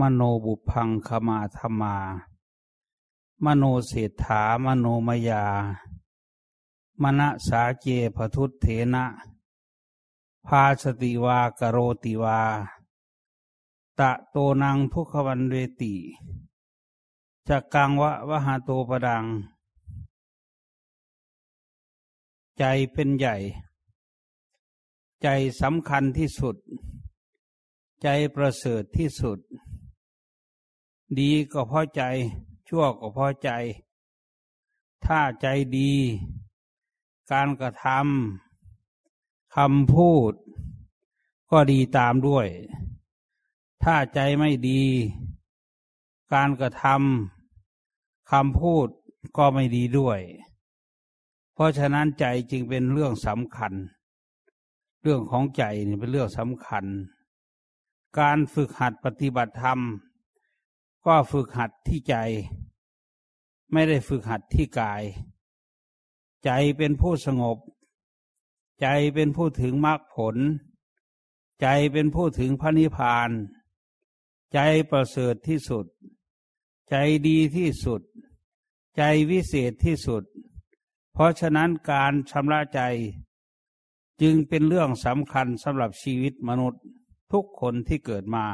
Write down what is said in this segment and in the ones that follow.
มโนบุพังขมาธรรมา มโนเศรษฐามโนมยามณสาเจพทุตเถนะภาสติวากโรติวา ตะโตนังทุกขวันเวติจักกังวะวะหาโตปดัง ใจเป็นใหญ่ ใจสำคัญที่สุด ใจประเสริฐที่สุด ดีก็พราะใจ ชั่วก็พราะใจ ถ้าใจดี การกระทำคำพูด ก็ดีตามด้วย ถ้าใจไม่ดี การกระทำคำพูดก็ไม่ดีด้วย เพราะฉะนั้นใจจึงเป็นเรื่องสำคัญ เรื่องของใจนี่เป็นเรื่องสำคัญ การฝึกหัดปฏิบัติธรรม ก็ฝึกหัดที่ใจ ไม่ได้ฝึกหัดที่กาย ใจเป็นผู้สงบ ใจเป็นผู้ถึงมรรคผล ใจเป็นผู้ถึงพระนิพพาน ใจประเสริฐที่สุด ใจดีที่สุด ใจวิเศษที่สุด เพราะฉะนั้นการชำระใจจึงเป็นเรื่องสำคัญสำหรับชีวิตมนุษย์ทุกคนที่เกิดมา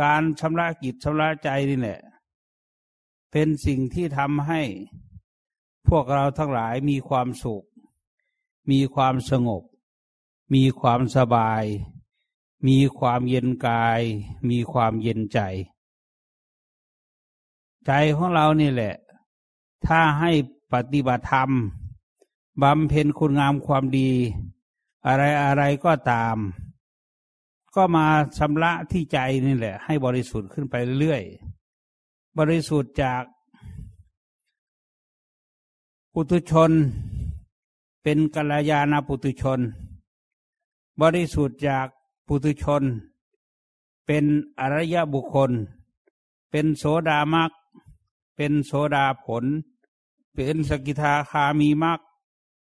การชำระกิจชำระใจนี่แหละ เป็นสิ่งที่ทำให้พวกเราทั้งหลายมีความสุข มีความสงบ มีความสบาย มีความเย็นกาย มีความเย็นใจ ใจของเรานี่แหละ ถ้าให้ปฏิบัติธรรมบำเพ็ญคุณงามความดี อะไรอะไรก็ตาม ก็มาชำระที่ใจนี่แหละ ให้บริสุทธิ์ขึ้นไปเรื่อยๆ บริสุทธิ์จากปุถุชน เป็นกัลยาณปุถุชน บริสุทธิ์จากปุถุชน เป็นอริยบุคคล เป็นโสดามักเป็นโสดาผล เป็นสกิทาคามีมัก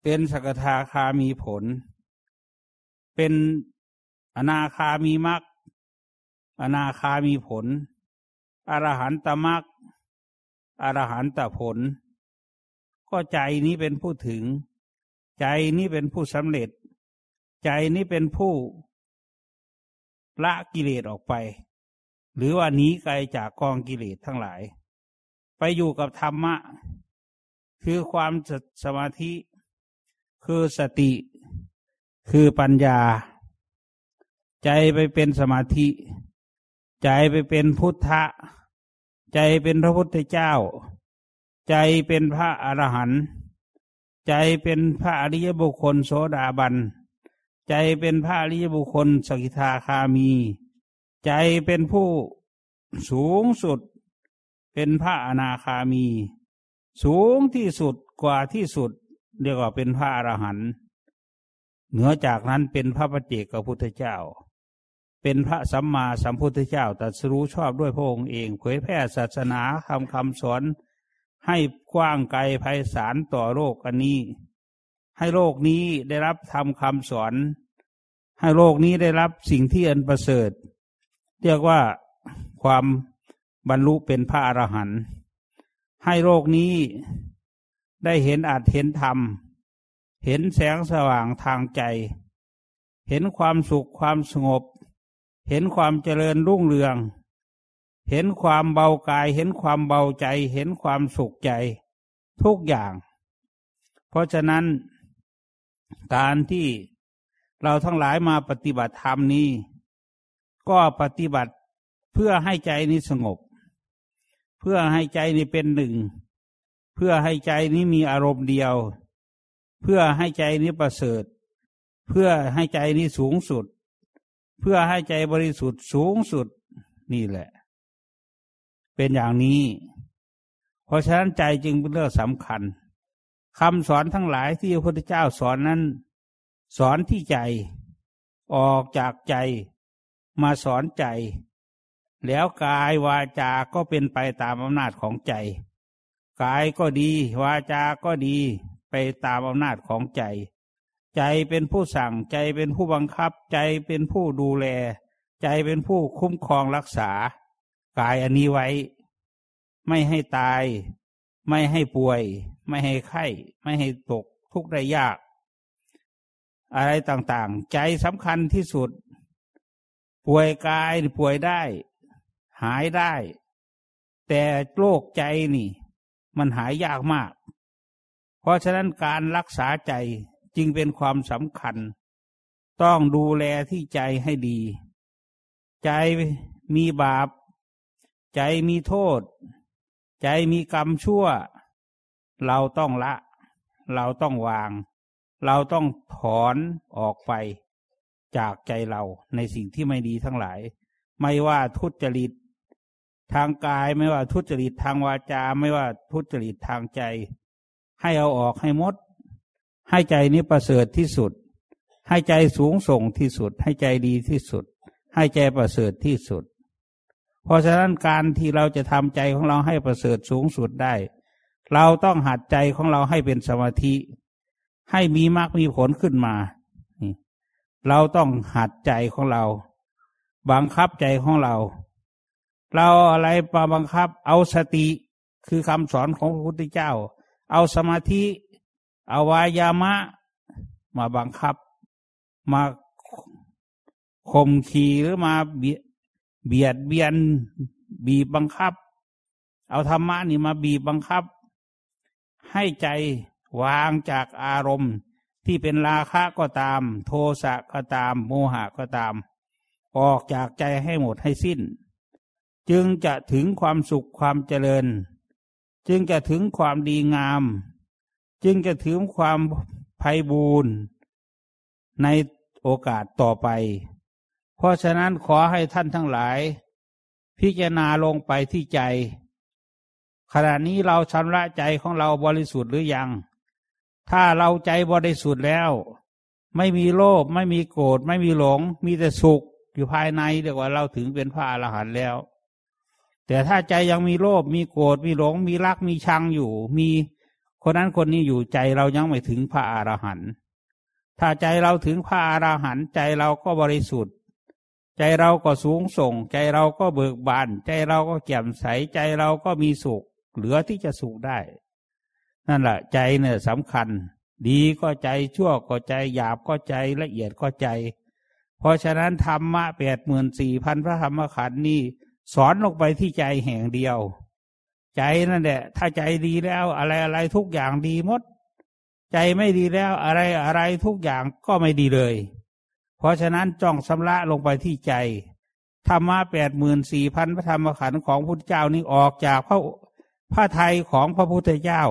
เป็นสกทาคามีผล เป็น อนาคามีมักอนาคามีผล อรหันตมักอรหันตผล ก็ใจนี้เป็นผู้ถึง ใจนี้เป็นผู้สำเร็จ ใจนี้เป็นผู้ ละกิเลสออกไป หรือว่านี้ไกลจากกองกิเลสทั้งหลาย ไปอยู่กับธรรมะ คือความสมาธิ คือสติ คือปัญญา ใจไปเป็นสมาธิ ใจไปเป็นพุทธะ ใจเป็นพระพุทธเจ้า ใจเป็นพระอรหันต์ใจเป็นพระอริยบุคคลโสดาบัน ใจเป็นพระอริยบุคคลสกิทาคามี ใจเป็นผู้สูงสุด เป็นพระอนาคามี สูงที่สุดกว่าที่สุดเรียกว่าเป็นพระอรหันต์เหนือจากนั้นเป็นพระปฏิเจกพุทธเจ้า เป็นพระสัมมาสัมพุทธเจ้าตรัสรู้ชอบด้วยพระองค์เองเผยแพร่ศาสนาคำคำสอน ให้กว้างไกลไพศาลต่อโลกอันนี้ ให้โลกนี้ได้รับทำคำสอน ให้โลกนี้ได้รับสิ่งที่อันประเสริฐ เรียกว่าความบรรลุเป็นพระอรหันต์ให้โลกนี้ได้เห็นอาจเห็นธรรม เห็นแสงสว่างทางใจ เห็นความสุขความสงบ เห็นความเจริญรุ่งเรือง เห็นความเบากาย เห็นความเบาใจ เห็นความสุขใจ ทุกอย่าง เพราะฉะนั้น การที่เราทั้งหลายมาปฏิบัติธรรมนี้ ก็ปฏิบัติเพื่อให้ใจนี้สงบ เพื่อให้ใจนี้เป็นหนึ่ง เพื่อให้ใจนี้มีอารมณ์เดียว เพื่อให้ใจนี้ประเสริฐ เพื่อให้ใจนี้สูงสุด เพื่อให้ใจบริสุทธิ์สูงสุดนี่แหละ เป็นอย่างนี้ เพราะฉะนั้นใจจึงเป็นเรื่องสำคัญคำสอนทั้งหลายที่พระพุทธเจ้าสอนนั้น สอนที่ใจ ออกจากใจมาสอนใจ แล้วกายวาจาก็เป็นไปตามอำนาจของใจ กายก็ดี วาจาก็ดีไปตามอำนาจของใจ ใจเป็นผู้สั่งใจเป็นผู้บังคับ ใจเป็นผู้ดูแล ใจเป็นผู้คุ้มครองรักษา กายอันนี้ไว้ ไม่ให้ตาย ไม่ให้ป่วย ไม่ให้ไข้ ไม่ให้ตกทุกข์ได้ยาก อะไรต่างๆ ใจสำคัญที่สุด ป่วยกายป่วยได้ หายได้ แต่โรคใจนี่ มันหายยากมาก เพราะฉะนั้นการรักษาใจ จึงเป็นความสำคัญ ต้องดูแลที่ใจให้ดี ใจมีบาป ใจมีโทษ ใจมีกรรมชั่ว เราต้องละ เราต้องวาง เราต้องถอนออกไป จากใจเราในสิ่งที่ไม่ดีทั้งหลาย ไม่ว่าทุจริตทางกายไม่ว่าทุจริตทางวาจา ไม่ว่าทุจริตทางใจ ให้เอาออกให้หมด ให้ใจนี้ประเสริฐที่สุด ให้ใจสูงส่งที่สุด ให้ใจดีที่สุด ให้ใจประเสริฐที่สุด เพราะฉะนั้นการที่เราจะทำใจของเราให้ประเสริฐสูงสุดได้ เราต้องหัดใจของเราให้เป็นสมาธิ ให้มีมากมีผลขึ้นมา เราต้องหัดใจของเรา บังคับใจของเรา เราอะไรมาบังคับเอาสติคือคำสอนของพระพุทธเจ้า เอาสมาธิ อวายามะ มาบังคับ มาข่มขีหรือมาเบียดเบียนบีบบังคับ เอาธรรมะนี่มาบีบบังคับ ให้ใจวางจากอารมณ์ที่เป็นราคะก็ตาม โทสะก็ตาม โมหะก็ตาม ออกจากใจให้หมดให้สิ้น จึงจะถึงความสุขความเจริญ จึงจะถึงความดีงาม จึงจะถือความภัยบูรณ์ในโอกาสต่อไป เพราะฉะนั้นขอให้ท่านทั้งหลาย พิจารณาลงไปที่ใจ ขณะนี้เราชำระใจของเราบริสุทธิ์หรือยัง ถ้าเราใจบริสุทธิ์แล้ว ไม่มีโลภไม่มีโกรธไม่มีหลง มีแต่สุขอยู่ภายในเรียกว่าเราถึงเป็นพระอรหันต์แล้ว แต่ถ้าใจยังมีโลภมีโกรธมีหลง มีรักมีชังอยู่ มี คนนั้นคนนี้อยู่ใจเรายังไม่ถึงพระอรหันต์ถ้าใจเราถึงพระอรหันต์ใจเราก็บริสุทธิ์ ใจเราก็สูงส่ง ใจเราก็เบิกบาน ใจเราก็แจ่มใสใจเราก็มีสุข เหลือที่จะสุขได้ นั่นแหละใจเนี่ยสำคัญ ดีก็ใจชั่วก็ใจหยาบก็ใจละเอียดก็ใจ เพราะฉะนั้นธรรมะแปดหมื่นสี่พันพระธรรมขันธ์นี่สอนลงไปที่ใจแห่งเดียว ใจนั่นแหละ ถ้าใจดีแล้ว อะไรอะไรทุกอย่างดีหมด ใจไม่ดีแล้ว อะไรอะไรทุกอย่างก็ไม่ดีเลย เพราะฉะนั้นจ้องสำระลงไปที่ใจธรรมะแปดหมื่นสี่พันพระธรรมขันธ์ของพุทธเจ้านี้ออกจากพระพระไทยของพระพุทธเจ้า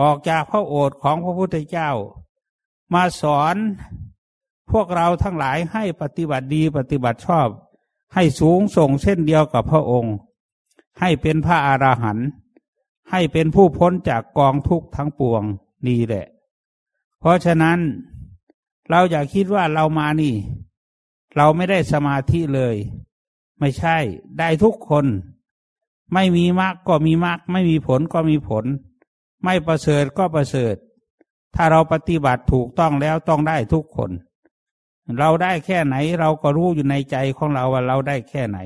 ออกจากพระโอษฐ์ของพระพุทธเจ้า มาสอนพวกเราทั้งหลายให้ปฏิบัติดีปฏิบัติชอบ ให้สูงส่งเส้นเดียวกับพระองค์ ให้เป็นพระอาราหันต์ให้เป็นผู้พ้นจากกองทุกข์ทั้งปวงนี่แหละ เพราะฉะนั้น เราอย่าคิดว่าเรามานี่ เราไม่ได้สมาธิเลย ไม่ใช่ได้ทุกคน ไม่มีมรรคก็มีมรรคไม่มีผลก็มีผล ไม่ประเสริฐก็ประเสริฐ ถ้าเราปฏิบัติถูกต้องแล้วต้องได้ทุกคน เราได้แค่ไหนเราก็รู้อยู่ในใจของเราว่าเราได้แค่ไหน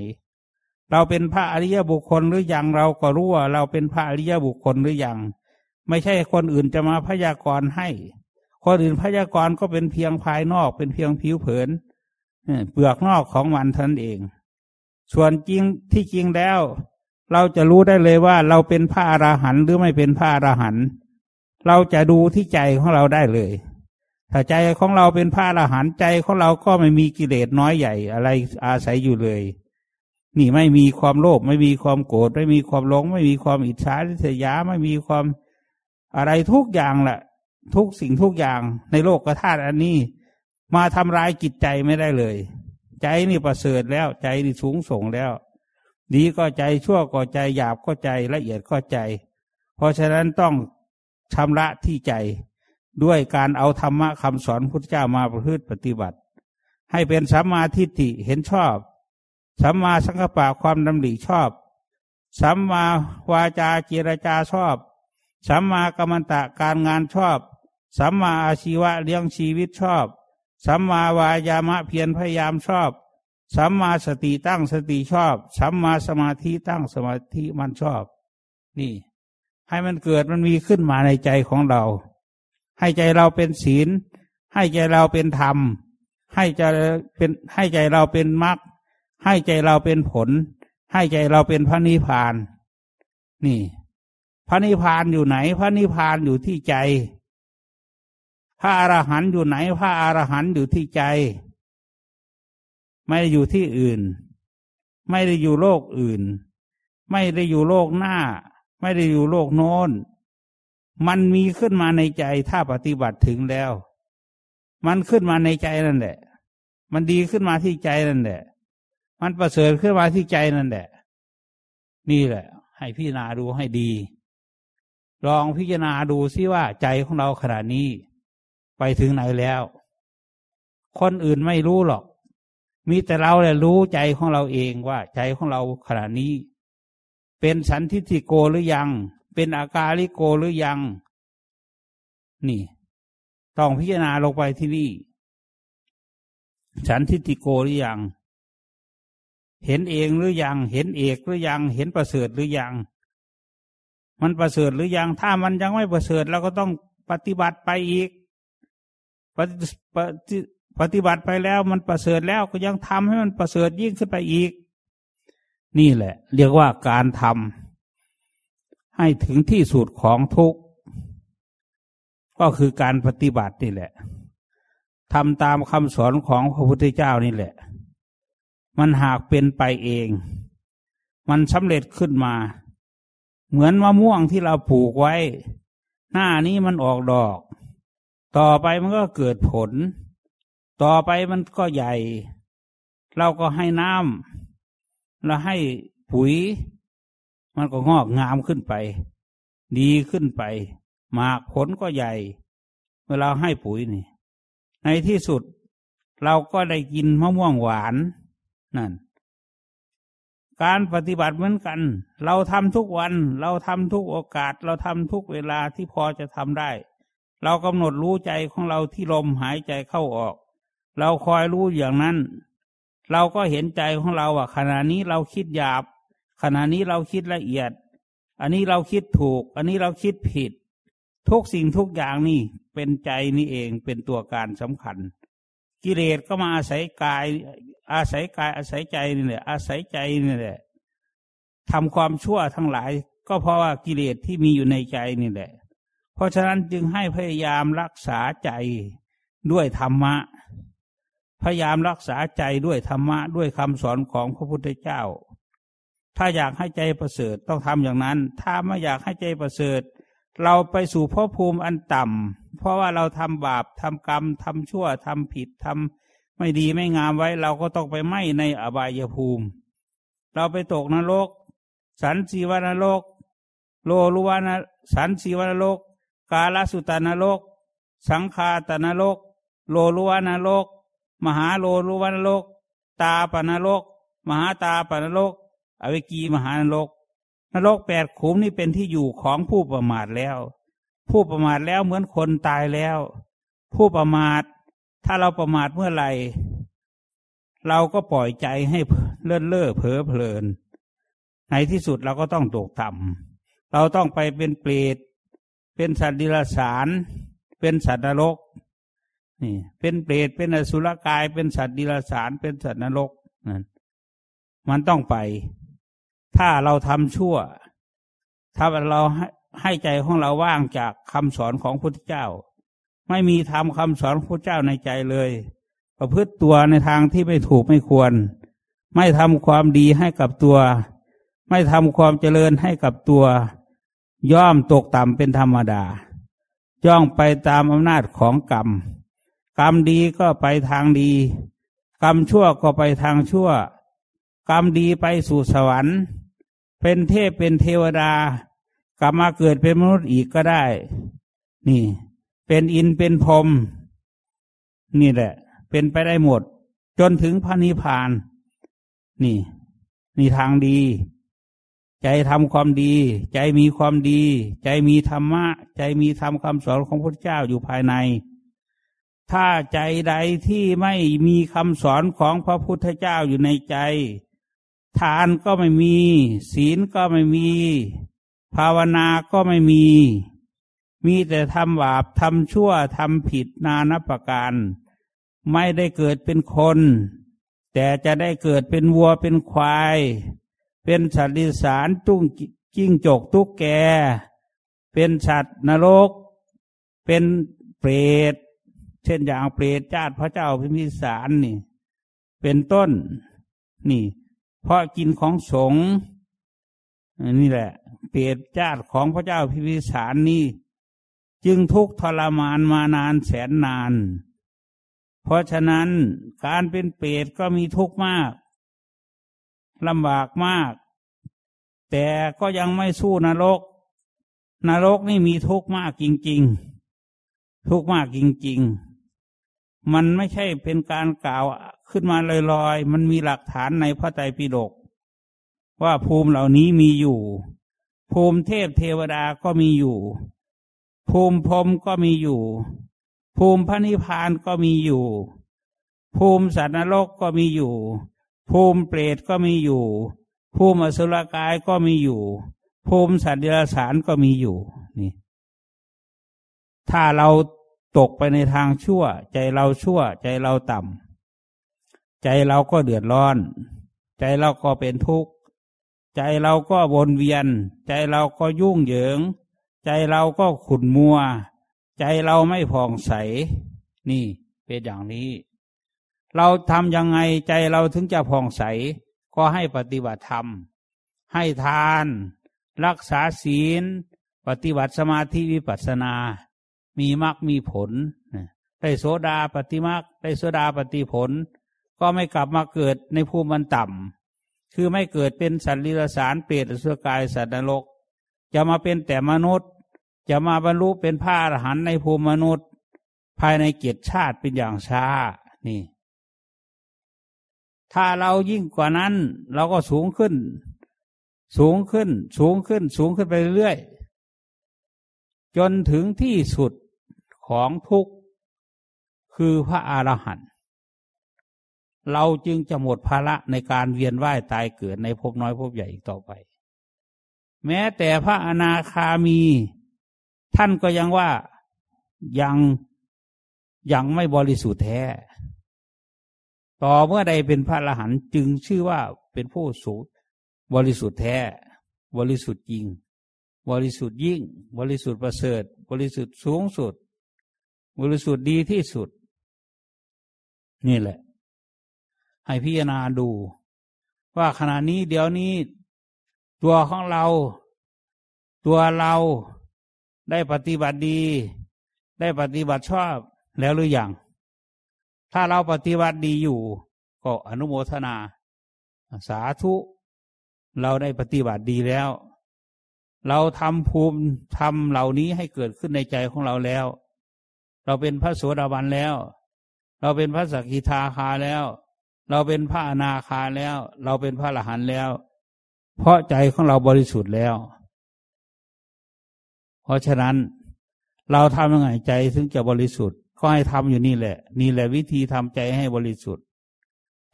เราเป็นพระอริยบุคคลหรือยังเราก็รู้ว่าเราเป็นพระอริยบุคคลหรือยังไม่ใช่คนอื่นจะมาพยากรณ์ให้ คนอื่นพยากรณ์ก็เป็นเพียงภายนอกเป็นเพียงผิวเผินเปลือกนอกของมันท่านเอง ส่วนจริงที่จริงแล้ว เราจะรู้ได้เลยว่าเราเป็นพระอราหันต์หรือไม่เป็นพระอราหันต์เราจะดูที่ใจของเราได้เลย ถ้าใจของเราเป็นพระอราหันต์ใจของเราก็ไม่มีกิเลสน้อยใหญ่อะไรอาศัยอยู่เลย นี่ไม่มีความโลภไม่มีความโกรธไม่มีความหลง ไม่มีความอิจฉาริษยาไม่มีความอะไรทุกอย่างแหละทุกสิ่งทุกอย่างในโลกกระธาตุอันนี้ มาทำร้ายจิตใจไม่ได้เลย ใจนี่ประเสริฐแล้ว ใจนี่สูงส่งแล้ว ดีก็ใจชั่วก็ใจหยาบก็ใจละเอียดก็ใจ เพราะฉะนั้นต้องชำระที่ใจด้วยการเอาธรรมะคำสอนพุทธเจ้ามาประพฤติปฏิบัติ ให้เป็นสัมมาทิฏฐิเห็นชอบ สัมมาสังกปะความดำริชอบ สัมมาวาจาเจรจาชอบ สัมมากรรมตะการงานชอบ สัมมาอาชีวะเลี้ยงชีวิตชอบ สัมมาวายามะเพียรพยายามชอบ สัมมาสติตั้งสติชอบ สัมมาสมาธิตั้งสมาธิมันชอบ นี่ ให้มันเกิดมันมีขึ้นมาในใจของเรา ให้ใจเราเป็นศีล ให้ใจเราเป็นธรรม ให้ใจเป็นให้ใจเราเป็นมรรค ให้ใจเราเป็นผล ให้ใจเราเป็นพระนิพพาน นี่ พระนิพพานอยู่ไหน พระนิพพานอยู่ที่ใจ พระอรหันต์อยู่ไหน พระอรหันต์อยู่ที่ใจ ไม่ได้อยู่ที่อื่น ไม่ได้อยู่โลกอื่น ไม่ได้อยู่โลกหน้า ไม่ได้อยู่โลกโน้น มันมีขึ้นมาในใจถ้าปฏิบัติถึงแล้ว มันขึ้นมาในใจนั่นแหละ มันดีขึ้นมาที่ใจนั่นแหละ มันประเสริฐขึ้นมาที่ใจนั่นแหละ นี่แหละ ให้พิจารณาดูให้ดี ลองพิจารณาดูซิว่าใจของเราขณะนี้ ไปถึงไหนแล้ว คนอื่นไม่รู้หรอก มีแต่เราแหละรู้ใจของเราเองว่า ใจของเราขณะนี้ เป็นสันทิฐิโกหรือยัง เป็นอากาลิโกหรือยัง นี่ ต้องพิจารณาลงไปที่นี่สันทิฐิโกหรือยัง เห็นเองหรือยัง เห็นเอกหรือยัง เห็นประเสริฐหรือยัง มันประเสริฐหรือยัง ถ้ามันยังไม่ประเสริฐเราก็ต้องปฏิบัติไปอีก ปฏิปฏิบัติไปแล้วมันประเสริฐแล้วก็ยังทำให้มันประเสริฐยิ่งขึ้นไปอีก นี่แหละ เรียกว่าการทำให้ถึงที่สุดของทุกข์ก็คือการปฏิบัตินี่แหละทำตามคำสอนของพระพุทธเจ้านี่แหละ มันหากเป็นไปเอง มันสำเร็จขึ้นมา เหมือนมะม่วงที่เราปลูกไว้ หน้านี้มันออกดอก ต่อไปมันก็เกิดผล ต่อไปมันก็ใหญ่ เราก็ให้น้ำเราให้ปุ๋ย มันก็งอกงามขึ้นไป ดีขึ้นไป หมากผลก็ใหญ่ เวลาให้ปุ๋ยนี่ ในที่สุดเราก็ได้กินมะม่วงหวาน นั่น การปฏิบัติเหมือนกัน เราทำทุกวัน เราทำทุกโอกาส เราทำทุกเวลาที่พอจะทำได้ เรากำหนดรู้ใจของเราที่ลมหายใจเข้าออก เราคอยรู้อย่างนั้น เราก็เห็นใจของเราว่าขณะนี้เราคิดหยาบ ขณะนี้เราคิดละเอียด อันนี้เราคิดถูก อันนี้เราคิดผิด ทุกสิ่งทุกอย่างนี่เป็นใจนี่เองเป็นตัวการสำคัญ กิเลสก็มาอาศัยกาย อาศัยกายอาศัยใจนี่แหละอาศัยใจนี่แหละทำความชั่วทั้งหลาย ก็เพราะว่ากิเลสที่มีอยู่ในใจนี่แหละ เพราะฉะนั้นจึงให้พยายามรักษาใจด้วยธรรมะ พยายามรักษาใจด้วยธรรมะ ด้วยคำสอนของพระพุทธเจ้า ถ้าอยากให้ใจประเสริฐต้องทำอย่างนั้น ถ้าไม่อยากให้ใจประเสริฐ เราไปสู่ภพภูมิอันต่ำเพราะว่าเราทำบาปทำกรรมทำชั่วทำผิดทำไม่ดีไม่งามไว้ เราก็ต้องไปไหมในอบายภูมิ เราไปตกนรก สันสีวนรก โลลุวานสันสีวนรก กาลสุตานรก สังคาตานรก โลลุวานรก มหาโลรุวันโลกตาปานรก มหาตาปานรก อเวกีมหานรก นรกแปดขุมนี่เป็นที่อยู่ของผู้ประมาทแล้ว ผู้ประมาทแล้วเหมือนคนตายแล้ว ผู้ประมาท ถ้าเราประมาทเมื่อไหร่ เราก็ปล่อยใจให้เลื่อนเล่อเผลอเพลิน ในที่สุดเราก็ต้องตกต่ำเราต้องไปเป็นเปรตเป็นสัตว์ดิลสาร เป็นสัตว์นรกนี่ เป็นเปรตเป็นอสุรกาย เป็นสัตว์ดิลสาร เป็นสัตว์นรกนั่นมันต้องไป ถ้าเราทำชั่ว ถ้าเราให้ใจของเราว่างจากคำสอนของพระพุทธเจ้า ไม่มีทำคำสอนพระพุทธเจ้าในใจเลย ประพฤติตัวในทางที่ไม่ถูกไม่ควร ไม่ทำความดีให้กับตัว ไม่ทำความเจริญให้กับตัว ย่อมตกต่ำเป็นธรรมดา ย่องไปตามอำนาจของกรรม กรรมดีก็ไปทางดี กรรมชั่วก็ไปทางชั่ว กรรมดีไปสู่สวรรค์ เป็นเทพเป็นเทวดา กลับมาเกิดเป็นมนุษย์อีกก็ได้ นี่ เป็นอินเป็นพรมนี่แหละ เป็นไปได้หมด จนถึงพระนิพพาน นี่ นี่ทางดี ใจทำความดี ใจมีความดี ใจมีธรรมะ ใจมีธรรมคำสอนของพระเจ้าอยู่ภายใน ถ้าใจใดที่ไม่มีคำสอนของพระพุทธเจ้าอยู่ในใจ ทานก็ไม่มี ศีลก็ไม่มี ภาวนาก็ไม่มี มีแต่ทำบาปทำชั่วทำผิดนานับประการ ไม่ได้เกิดเป็นคน แต่จะได้เกิดเป็นวัวเป็นควาย เป็นสัตว์ดิสารตุ้งจิ้งจกตุกแก เป็นสัตว์นรก เป็นเปรต เช่นอย่างเปรตญาติพระเจ้าพิมพิสารนี่ เป็นต้นนี่ เพราะกินของสงฆ์นี่แหละ เปรตญาติของพระเจ้าพิพิสารนี่ จึงทุกข์ทรมานมานานแสนนาน เพราะฉะนั้นการเป็นเปรตก็มีทุกข์มากลำบากมาก แต่ก็ยังไม่สู้นรก นรกนี่มีทุกข์มากจริง ๆ ทุกข์มากจริง ๆ มันไม่ใช่เป็นการกล่าวขึ้นมาลอยๆ มันมีหลักฐานในพระไตรปิฎกว่าภูมิเหล่านี้มีอยู่ ภูมิเทพเทวดาก็มีอยู่ ภูมิพรมก็มีอยู่ ภูมิพระนิพพานก็มีอยู่ ภูมิสัตว์นรกก็มีอยู่ ภูมิเปรตก็มีอยู่ ภูมิอสุรกายก็มีอยู่ ภูมิสัตว์เดรัจฉานก็มีอยู่นี่ถ้าเรา ตกไปในทางชั่ว ใจเราชั่ว ใจเราต่ำใจเราก็เดือดร้อน ใจเราก็เป็นทุกข์ ใจเราก็วนเวียน ใจเราก็ยุ่งเหยิง ใจเราก็ขุ่นมัว ใจเราไม่ผ่องใส นี่เป็นอย่างนี้ เราทำยังไงใจเราถึงจะผ่องใส ก็ให้ปฏิบัติธรรม ให้ทาน รักษาศีล ปฏิบัติสมาธิวิปัสสนา มีมรรคมีผลได้โสดาปฏิมรรคได้โสดาปฏิผล ก็ไม่กลับมาเกิดในภูมิมันต่ำคือไม่เกิดเป็นสัตว์ลิรสารเปรตสุกายสัตว์นรก จะมาเป็นแต่มนุษย์ จะมาบรรลุเป็นพระอรหันต์ในภูมิมนุษย์ ภายในเกียรติชาติเป็นอย่างช้านี่ ถ้าเรายิ่งกว่านั้น เราก็สูงขึ้น สูงขึ้น สูงขึ้น สูงขึ้นไปเรื่อยจนถึงที่สุด ของทุกข์คือพระอรหันต์เราจึงจะหมดภาระในการเวียนว่ายตายเกิดในภพน้อยภพใหญ่อีกต่อไป แม้แต่พระอนาคามี ท่านก็ยังว่ายังยังไม่บริสุทธิ์แท้ ต่อเมื่อใดเป็นพระอรหันต์จึงชื่อว่าเป็นผู้สูบริสุทธิ์แท้ บริสุทธิ์จริง บริสุทธิ์ยิ่ง บริสุทธิ์ประเสริฐ บริสุทธิ์สูงสุด บริสุทธิ์ดีที่สุด นี่แหละ ให้พิจารณาดู ว่าขณะนี้เดี๋ยวนี้ ตัวของเรา ตัวเราได้ปฏิบัติดี ได้ปฏิบัติชอบแล้วหรืออยังถ้าเราปฏิบัติดีอยู่ ก็อนุโมทนา สาธุ เราได้ปฏิบัติดีแล้ว เราทำภูมิทำเหล่านี้ให้เกิดขึ้นในใจของเราแล้ว เราเป็นพระโสดาบันแล้ว เราเป็นพระสกิทาคาแล้ว เราเป็นพระอนาคาแล้ว เราเป็นพระอรหันต์แล้ว เพราะใจของเราบริสุทธิ์แล้ว เพราะฉะนั้นเราทำยังไงใจถึงจะบริสุทธิ์ก็ให้ทำอยู่นี่แหละ นี่แหละวิธีทำใจให้บริสุทธิ์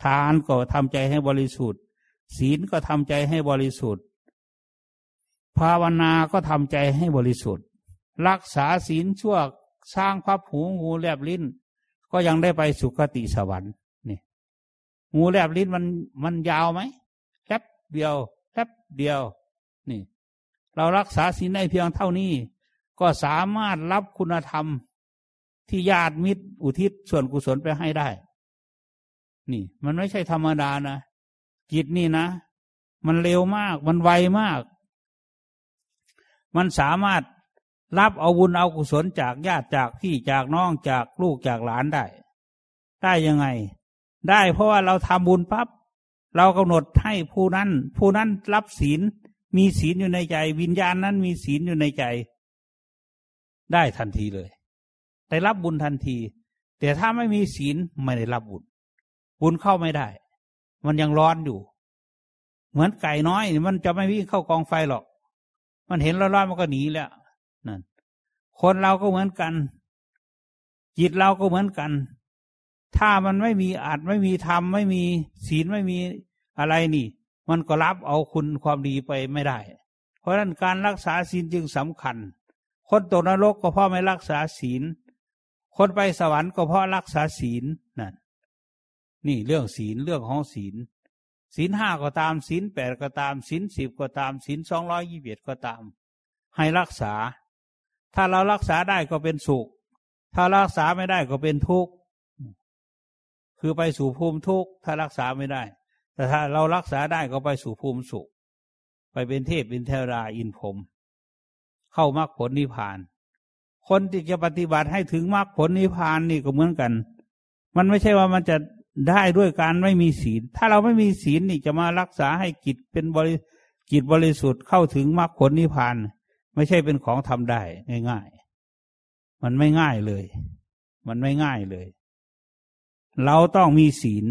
ทานก็ทำใจให้บริสุทธิ์ ศีลก็ทำใจให้บริสุทธิ์ ภาวนาก็ทำใจให้บริสุทธิ์ รักษาศีลชั่ว สร้างพับหูงูแลบลิ้น ก็ยังได้ไปสุคติสวรรค์นี่งูแลบลิ้นมันมันยาวไหมแป๊บเดียวแป๊บเดียว นี่ เรารักษาศีลได้เพียงเท่านี้ ก็สามารถรับคุณธรรมที่ญาติมิตรอุทิศส่วนกุศลไปให้ได้ นี่ มันไม่ใช่ธรรมดานะจิตนี่นะ มันเร็วมาก มันไวมาก มันสามารถ รับเอาบุญเอากุศลจากญาติจากพี่จากน้องจากลูกจากหลานได้ ได้ยังไง ได้เพราะว่าเราทำบุญปับ๊บเรากำหนดให้ผู้นั้น ผู้นั้นรับศีลมีศีลอยู่ในใจ วิญญาณนั้นมีศีลอยู่ในใจ ได้ทันทีเลยได้รับบุญทันที แต่ถ้าไม่มีศีลไม่ได้รับบุญ บุญเข้าไม่ได้ มันยังร้อนอยู่ เหมือนไก่น้อย มันจะไม่วิ่งเข้ากองไฟหรอก มันเห็นร้อนๆมันก็หนีแล้ว นั่นคนเราก็เหมือนกัน จิตเราก็เหมือนกัน ถ้ามันไม่มีอาจไม่มีธรรมไม่มีศีลไม่มีอะไรนี่ มันก็รับเอาคุณความดีไปไม่ได้ เพราะฉะนั้นการรักษาศีลจึงสำคัญ คนตกนรกก็เพราะไม่รักษาศีล คนไปสวรรค์ก็เพราะรักษาศีลนั่นนี่เรื่องศีลเรื่องของศีลศีลห้าก็ตามศีลแปดก็ตามศีลสิบก็ตามศีลสองร้อยยี่สิบเอ็ดก็ตาม ให้รักษา ถ้าเรารักษาได้ก็เป็นสุข ถ้ารักษาไม่ได้ก็เป็นทุกข์ คือไปสู่ภูมิทุกข์ ถ้ารักษาไม่ได้ แต่ถ้าเรารักษาได้ก็ไปสู่ภูมิสุข ไปเป็นเทพเป็นเทวราอินพรมเข้ามรรคผลนิพพาน คนที่จะปฏิบัติให้ถึงมรรคผลนิพพานนี่ก็เหมือนกัน มันไม่ใช่ว่ามันจะได้ด้วยการไม่มีศีล ถ้าเราไม่มีศีลนี่จะมารักษาให้จิตเป็นบริจิตบริสุทธิ์เข้าถึงมรรคผลนิพพาน ไม่ใช่เป็นของทำได้ ง่ายๆ มันไม่ง่ายเลย มันไม่ง่ายเลย เราต้องมีศีล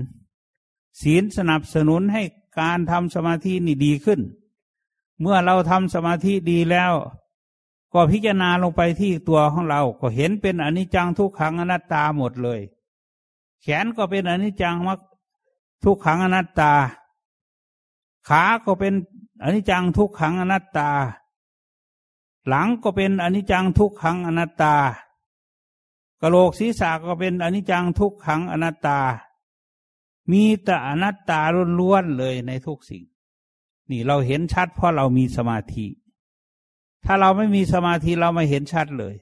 ศีลสนับสนุนให้การทำสมาธินี่ดีขึ้น เมื่อเราทำสมาธิดีแล้ว ก็พิจารณาลงไปที่ตัวของเรา ก็เห็นเป็นอนิจจังทุกขังอนัตตาหมดเลย แขนก็เป็นอนิจจังมักทุกขังอนัตตา ขาก็เป็นอนิจจังทุกขังอนัตตา หลังก็เป็นอนิจจังทุกขังอนัตตากระโหลกศีรษะก็เป็นอนิจจังทุกขังอนัตตา มีแต่อนัตตาล้วนๆเลยในทุกสิ่ง นี่เราเห็นชัดเพราะเรามีสมาธิ ถ้าเราไม่มีสมาธิเราไม่เห็นชัดเลย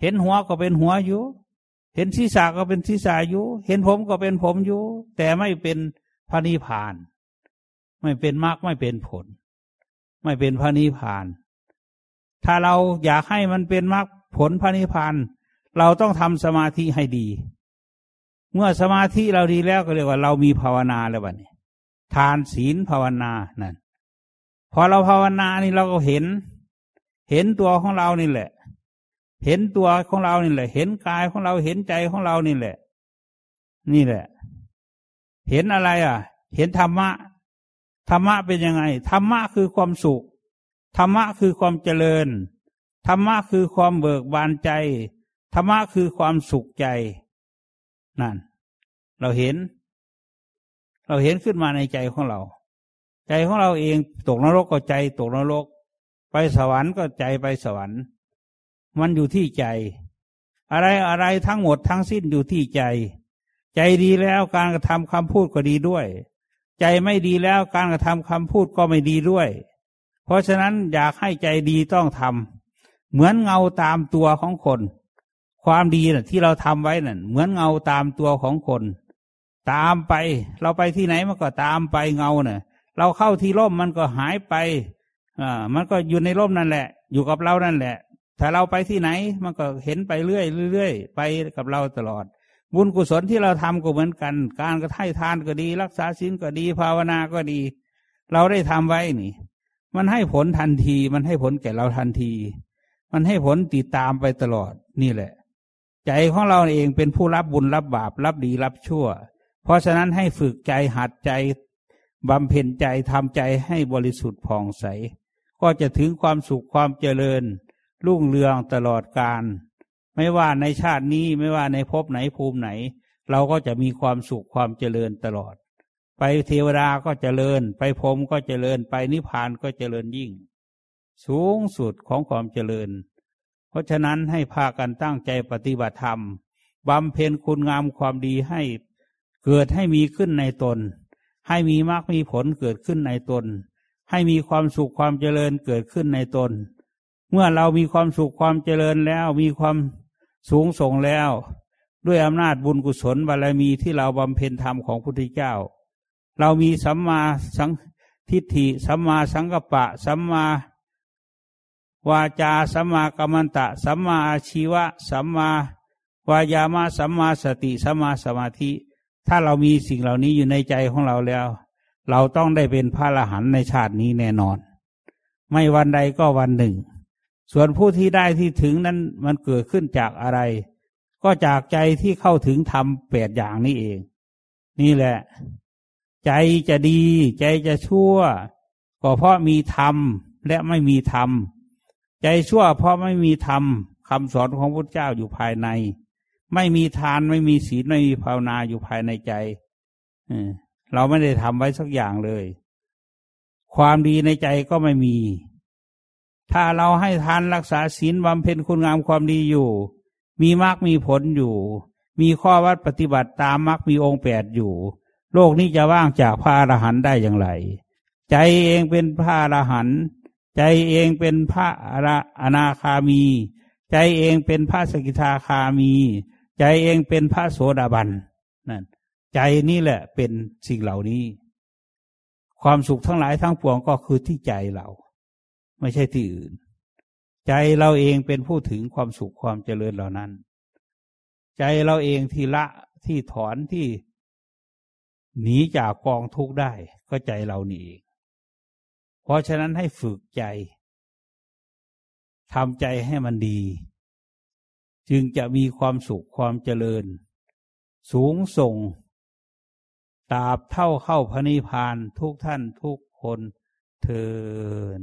เห็นหัวก็เป็นหัวอยู่ เห็นศีรษะก็เป็นศีรษะอยู่ เห็นผมก็เป็นผมอยู่ แต่ไม่เป็นพระนิพพาน ไม่เป็นมรรคไม่เป็นผล ไม่เป็นพระนิพพาน ถ้าเราอยากให้มันเป็นมรรคผลพระนิพพานเราต้องทำสมาธิให้ดี เมื่อสมาธิเราดีแล้วก็เรียกว่าเรามีภาวนาแล้วบัดนี้ทานศีลภาวนานั่นพอเราภาวนานี่เราก็เห็น เห็นตัวของเรานี่แหละ เห็นตัวของเรานี่แหละ เห็นกายของเราเห็นใจของเรานี่แหละ นี่แหละ เห็นอะไรอะ เห็นธรรมะธรรมะเป็นยังไงธรรมะคือความสุข ธรรมะคือความเจริญ ธรรมะคือความเบิกบานใจ ธรรมะคือความสุขใจ นั่น เราเห็น เราเห็นขึ้นมาในใจของเรา ใจของเราเองตกนรกก็ใจ ตกนรก ไปสวรรค์ก็ใจไปสวรรค์ มันอยู่ที่ใจ อะไรอะไรทั้งหมดทั้งสิ้นอยู่ที่ใจ ใจดีแล้วการกระทำคำพูดก็ดีด้วย ใจไม่ดีแล้วการกระทำคำพูดก็ไม่ดีด้วย เพราะฉะนั้นอยากให้ใจดีต้องทำเหมือนเงาตามตัวของคน ความดีนะ่ะที่เราทำไว้นั่นเหมือนเงาตามตัวของคน ตามไป เราไปที่ไหนมันก็ตามไปเงาเนะ่ะ เราเข้าที่ร่มมันก็หายไปอ่ามันก็อยู่ในร่มนั่นแหละ อยู่กับเรานั่นแหละถ้าเราไปที่ไหนมันก็เห็นไปเรื่อยเรื่อยไปกับเราตลอด บุญกุศลที่เราทำก็เหมือนกัน การกระให้ทานก็ดี รักษาศีลก็ดี ภาวนาก็ดี เราได้ทำไว้นี่ มันให้ผลทันที มันให้ผลแก่เราทันที มันให้ผลติดตามไปตลอดนี่แหละ ใจของเราเองเป็นผู้รับบุญรับบาป รับดีรับชั่ว เพราะฉะนั้นให้ฝึกใจหัดใจบำเพ็ญใจทำใจให้บริสุทธิ์ผ่องใส ก็จะถึงความสุขความเจริญ รุ่งเรืองตลอดการไม่ว่าในชาตินี้ไม่ว่าในภพไหนภูมิไหน เราก็จะมีความสุขความเจริญตลอด ไปเทวดาก็เจริญ ไปพรมก็เจริญ ไปนิพพานก็เจริญยิ่ง สูงสุดของความเจริญ เพราะฉะนั้นให้พากันตั้งใจปฏิบัติธรรมบำเพ็ญคุณงามความดีให้เกิดให้มีขึ้นในตน ให้มีมรรคมีผลเกิดขึ้นในตน ให้มีความสุขความเจริญเกิดขึ้นในตน เมื่อเรามีความสุขความเจริญแล้วมีความสูงส่งแล้ว ด้วยอำนาจบุญกุศลบารมีที่เราบำเพ็ญธรรมของพุทธเจ้า เรามีสัมมาสังทิฏฐิสัมมาสังกปะ สัมมาวาจาสัมมากัมมันตะ สัมมาอาชีวะ สัมมาวายามาสัมมาสติ สัมมาสมาธิ ถ้าเรามีสิ่งเหล่านี้อยู่ในใจของเราแล้ว เราต้องได้เป็นพระอรหันต์ในชาตินี้แน่นอน ไม่วันใดก็วันหนึ่ง ส่วนผู้ที่ได้ที่ถึงนั้นมันเกิดขึ้นจากอะไร ก็จากใจที่เข้าถึงธรรมแปดอย่างนี้เอง นี่แหละ ใจจะดี ใจจะชั่ว ก็เพราะมีธรรมและไม่มีธรรม ใจชั่วเพราะไม่มีธรรมคำสอนของพระเจ้าอยู่ภายใน ไม่มีทานไม่มีศีลไม่มีภาวนาอยู่ภายในใจเราไม่ได้ทำไว้สักอย่างเลย ความดีในใจก็ไม่มี ถ้าเราให้ทานรักษาศีลบำเพ็ญคุณงามความดีอยู่ มีมรรคมีผลอยู่ มีข้อวัดปฏิบัติตามมรรคมีองค์แปดอยู่ โลกนี้จะว่างจากพระอรหันต์ได้อย่างไร ใจเองเป็นพระอรหันต์ใจเองเป็นพระอนาคามี ใจเองเป็นพระสกิทาคามี ใจเองเป็นพระโสดาบันนั่นใจนี่แหละเป็นสิ่งเหล่านี้ ความสุขทั้งหลายทั้งปวงก็คือที่ใจเรา ไม่ใช่ที่อื่น ใจเราเองเป็นผู้ถึงความสุขความเจริญเหล่านั้น ใจเราเองที่ละที่ถอนที่ หนีจากกองทุกข์ได้ก็ใจเรานี่เอง เพราะฉะนั้นให้ฝึกใจทำใจให้มันดี จึงจะมีความสุขความเจริญ สูงส่งตราบเท่าเข้าพระนิพพานทุกท่านทุกคนเทิน